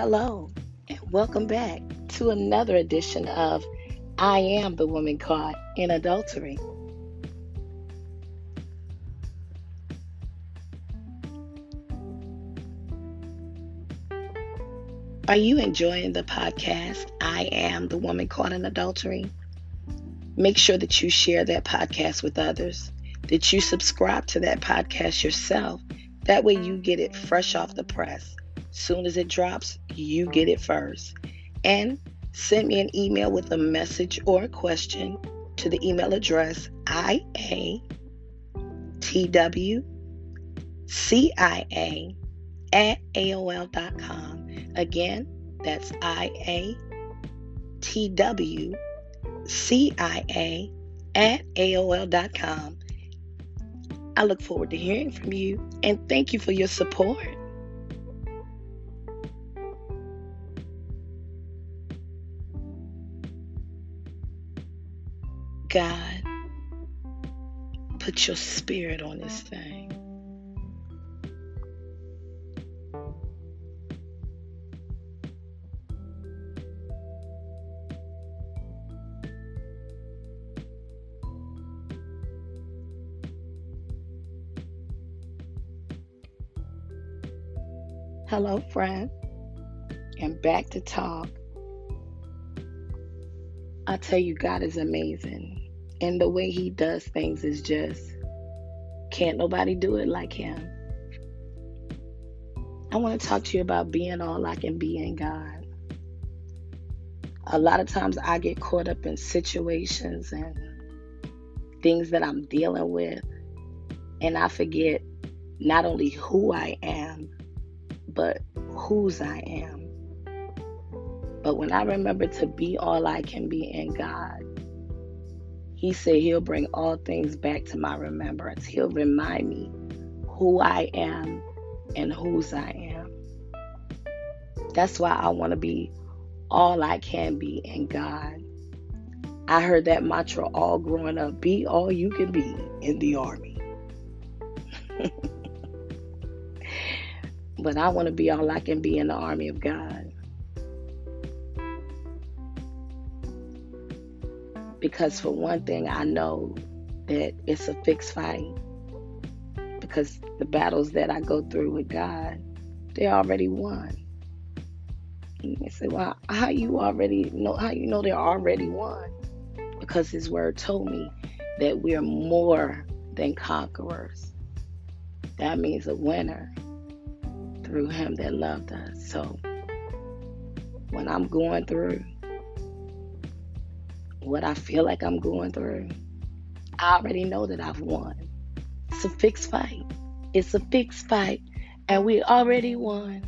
Hello, and welcome back to another edition of I Am the Woman Caught in Adultery. Are you enjoying the podcast, I Am the Woman Caught in Adultery? Make sure that you share that podcast with others, that you subscribe to that podcast yourself. That way you get it fresh off the press. Soon as it drops, you get mm-hmm. it first. And send me an email with a message or a question to the email address IATWCIA at AOL.com. Again, that's IATWCIA at AOL.com. I look forward to hearing from you and thank you for your support. God, put your spirit on this thing. Hello, friend, and back to talk. I tell you, God is amazing, and the way He does things is just can't nobody do it like Him. I want to talk to you about being all I can be in God. A lot of times I get caught up in situations and things that I'm dealing with, and I forget not only who I am, but whose I am. But when I remember to be all I can be in God, He said He'll bring all things back to my remembrance. He'll remind me who I am and whose I am. That's why I want to be all I can be in God. I heard that mantra all growing up be all you can be in the army. but I want to be all I can be in the army of God. Because, for one thing, I know that it's a fixed fight. Because the battles that I go through with God, they already won. And they say, well, how you already know, how you know they're already won? Because His Word told me that we're more than conquerors. That means a winner through him that loved us. So when I'm going through what I feel like I'm going through, I already know that I've won. It's a fixed fight. It's a fixed fight, and we already won.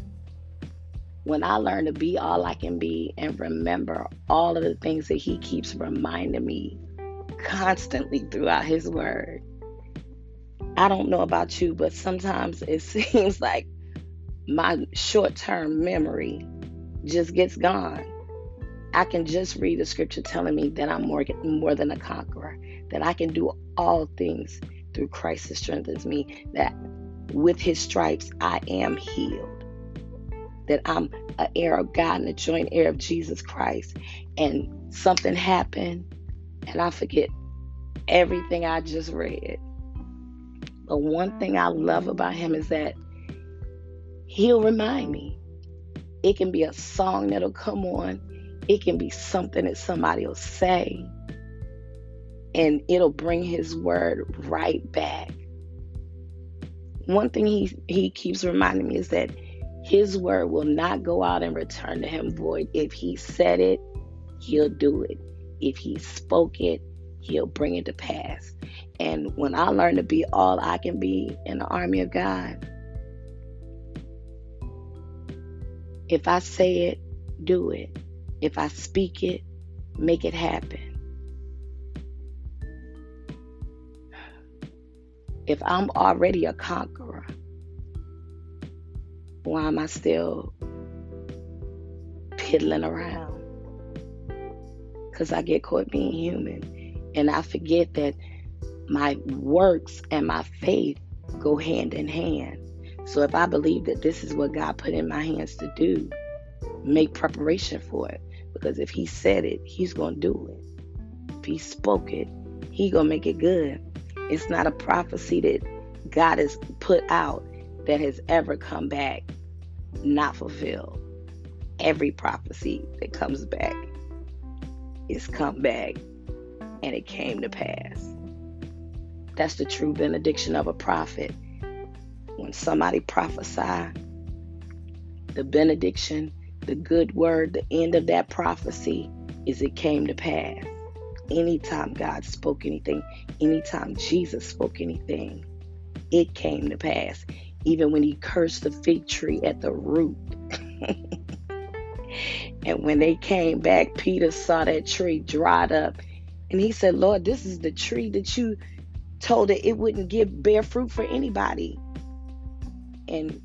When I learn to be all I can be and remember all of the things that He keeps reminding me constantly throughout His Word. I don't know about you, but sometimes it seems like my short term memory just gets gone. I can just read the scripture telling me that I'm more, more than a conqueror, that I can do all things through Christ that strengthens me, that with his stripes I am healed, that I'm an heir of God and a joint heir of Jesus Christ. And something happened, and I forget everything I just read. But one thing I love about him is that He'll remind me. It can be a song that'll come on, it can be something that somebody will say, and it'll bring His word right back. One thing he, he keeps reminding me is that His word will not go out and return to Him void. If He said it, He'll do it. If He spoke it, He'll bring it to pass. And when I learn to be all I can be in the army of God, If I say it, do it. If I speak it, make it happen. If I'm already a conqueror, why am I still piddling around? Because I get caught being human and I forget that my works and my faith go hand in hand. So if I believe that this is what God put in my hands to do, make preparation for it. Because if he said it, he's going to do it. If he spoke it, he going to make it good. It's not a prophecy that God has put out that has ever come back not fulfilled. Every prophecy that comes back is come back and it came to pass. That's the true benediction of a prophet. When somebody prophesy, the benediction, the good word, the end of that prophecy is it came to pass. Anytime God spoke anything, anytime Jesus spoke anything, it came to pass. Even when he cursed the fig tree at the root. and when they came back, Peter saw that tree dried up. And he said, Lord, this is the tree that you told that it wouldn't give bear fruit for anybody. And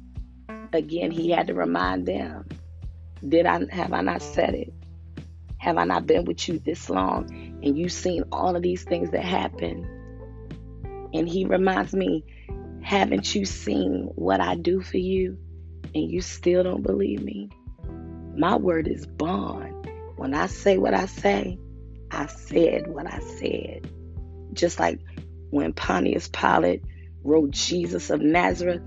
again, he had to remind them, did I have I not said it? Have I not been with you this long and you've seen all of these things that happen? And he reminds me, haven't you seen what I do for you and you still don't believe me? My word is bond. When I say what I say, I said what I said. Just like when Pontius Pilate wrote Jesus of Nazareth,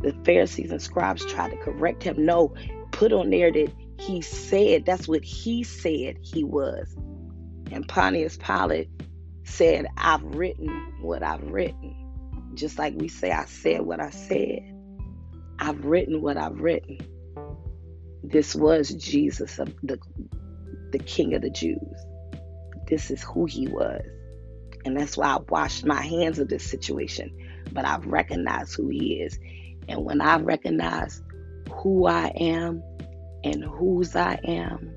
the Pharisees and scribes tried to correct him. No, put on there that he said, that's what he said he was. And Pontius Pilate said, I've written what I've written. Just like we say, I said what I said. I've written what I've written. This was Jesus, the, the King of the Jews. This is who he was. And that's why I washed my hands of this situation. But I've recognized who He is. And when I recognize who I am and whose I am,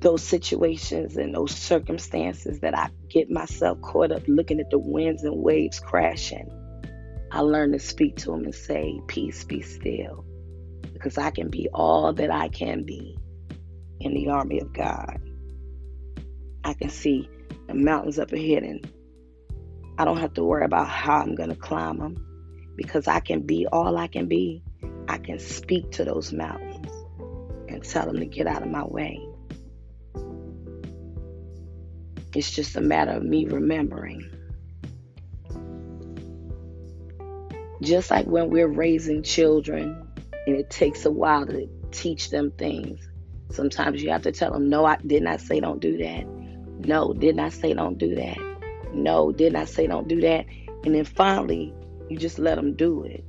those situations and those circumstances that I get myself caught up looking at the winds and waves crashing, I learn to speak to them and say, Peace, be still. Because I can be all that I can be in the army of God. I can see the mountains up ahead and I don't have to worry about how I'm going to climb them because I can be all I can be. I can speak to those mountains and tell them to get out of my way. It's just a matter of me remembering. Just like when we're raising children and it takes a while to teach them things. Sometimes you have to tell them, no, I did not say don't do that. No, didn't I say don't do that? No, didn't I say don't do that? And then finally, you just let them do it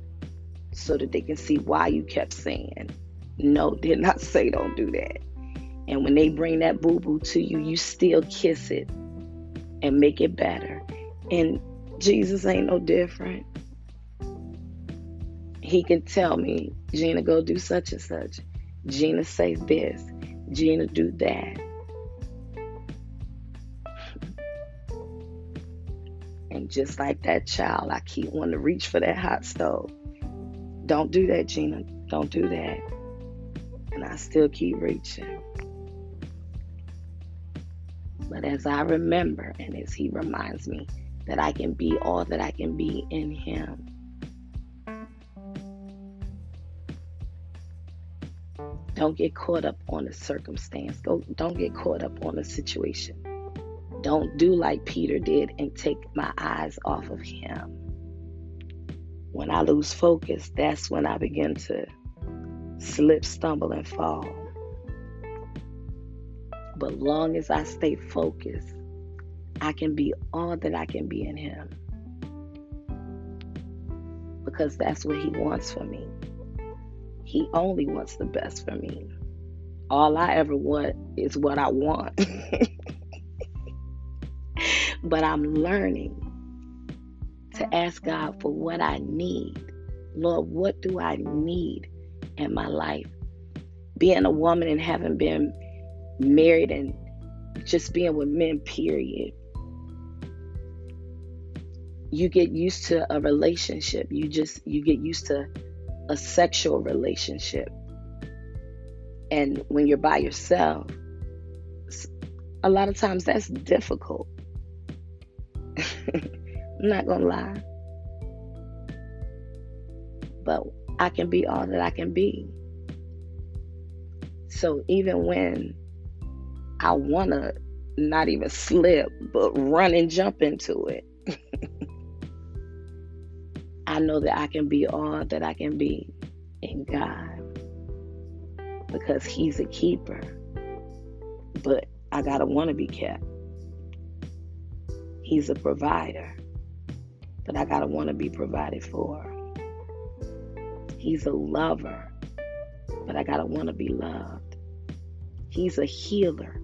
so that they can see why you kept saying, no, did not say don't do that. And when they bring that boo boo to you, you still kiss it and make it better. And Jesus ain't no different. He can tell me, Gina, go do such and such. Gina, say this. Gina, do that. And just like that child, I keep wanting to reach for that hot stove. Don't do that, Gina. Don't do that. And I still keep reaching. But as I remember and as He reminds me that I can be all that I can be in Him. Don't get caught up on the circumstance. Go, don't get caught up on the situation. Don't do like Peter did and take my eyes off of him. When I lose focus, that's when I begin to slip, stumble, and fall. But long as I stay focused, I can be all that I can be in Him. Because that's what He wants for me. He only wants the best for me. All I ever want is what I want. But I'm learning to ask God for what I need. Lord, what do I need in my life? Being a woman and having been married and just being with men, period. You get used to a relationship. You just you get used to a sexual relationship. And when you're by yourself, a lot of times that's difficult. I'm not to lie. But I can be all that I can be. So even when I want to not even slip, but run and jump into it, I know that I can be all that I can be in God because He's a keeper. But I got to want to be kept. He's a provider, but I got to want to be provided for. He's a lover, but I got to want to be loved. He's a healer,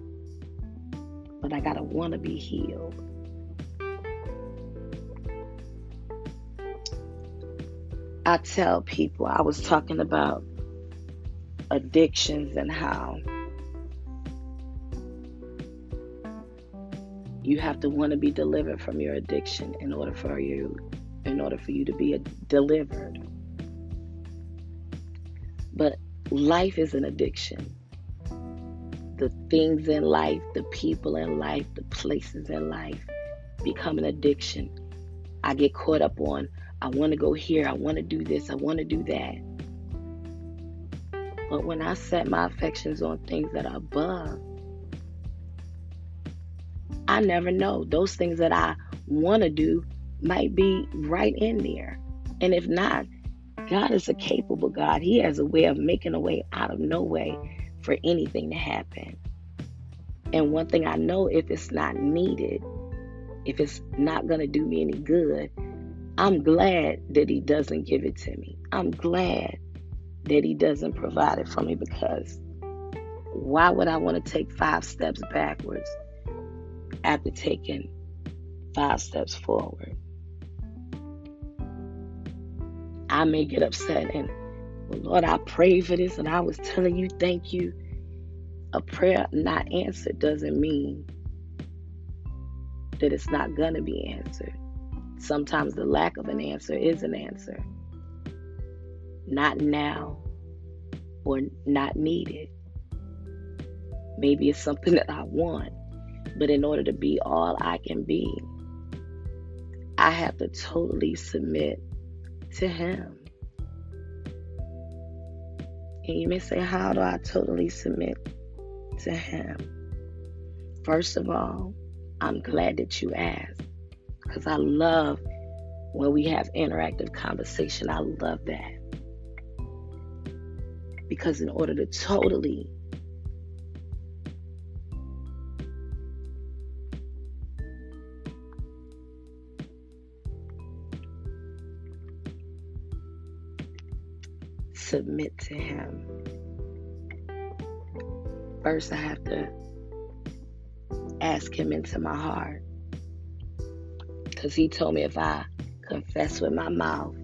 but I got to want to be healed. I tell people, I was talking about addictions and how you have to want to be delivered from your addiction in order for you in order for you to be delivered. But life is an addiction. The things in life, the people in life, the places in life become an addiction. I get caught up on, I want to go here, I want to do this, I want to do that. But when I set my affections on things that are above, I never know. Those things that I want to do might be right in there. And if not, God is a capable God. He has a way of making a way out of no way for anything to happen. And one thing I know if it's not needed, if it's not going to do me any good, I'm glad that He doesn't give it to me. I'm glad that He doesn't provide it for me because why would I want to take five steps backwards after taking five steps forward? I may get upset and, well, Lord, I prayed for this and I was telling you thank you. A prayer not answered doesn't mean that it's not going to be answered. Sometimes the lack of an answer is an answer. Not now or not needed. Maybe it's something that I want, but in order to be all I can be, I have to totally submit to Him. And you may say, How do I totally submit to Him? First of all, I'm glad that you asked because I love when we have interactive conversation. I love that. Because in order to totally submit to Him. First, I have to ask Him into my heart. Because He told me if I confess with my mouth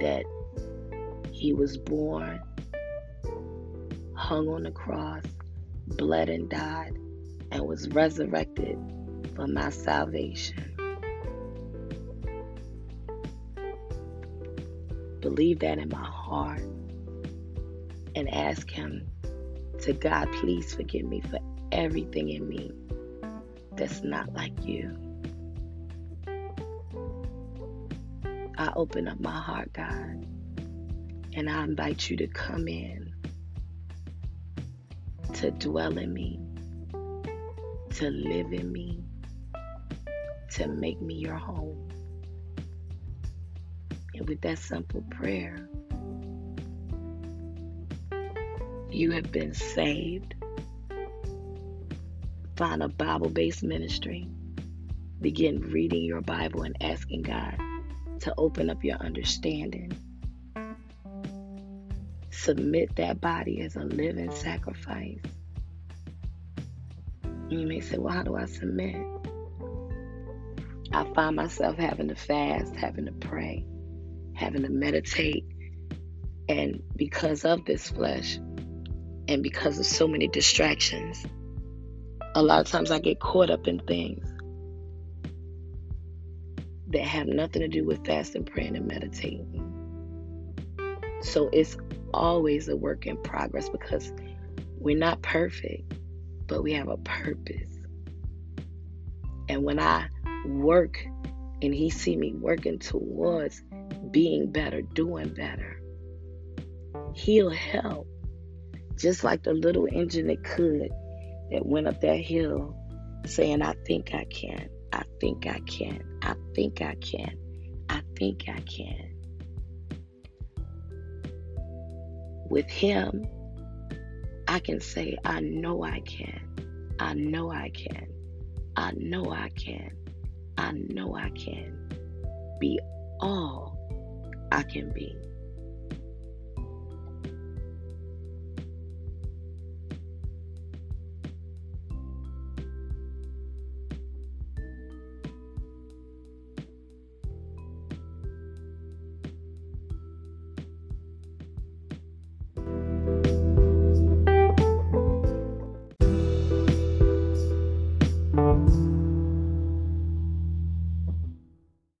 that He was born, hung on the cross, bled and died, and was resurrected for my salvation. Believe that in my heart and ask Him to God, please forgive me for everything in me that's not like you. I open up my heart, God, and I invite you to come in, to dwell in me, to live in me, to make me your home. With that simple prayer, you have been saved. Find a Bible based ministry. Begin reading your Bible and asking God to open up your understanding. Submit that body as a living sacrifice. You may say, Well, how do I submit? I find myself having to fast, having to pray having to meditate. And because of this flesh, and because of so many distractions, a lot of times I get caught up in things that have nothing to do with fasting, praying, and meditating. So it's always a work in progress because we're not perfect, but we have a purpose. And when I work and he see me working towards being better, doing better, He'll help. Just like the little engine that could, that went up that hill saying, I think I can, I think I can, I think I can, I think I can. With Him, I can say, I know I can, I know I can, I know I can, I know I can be all I can be.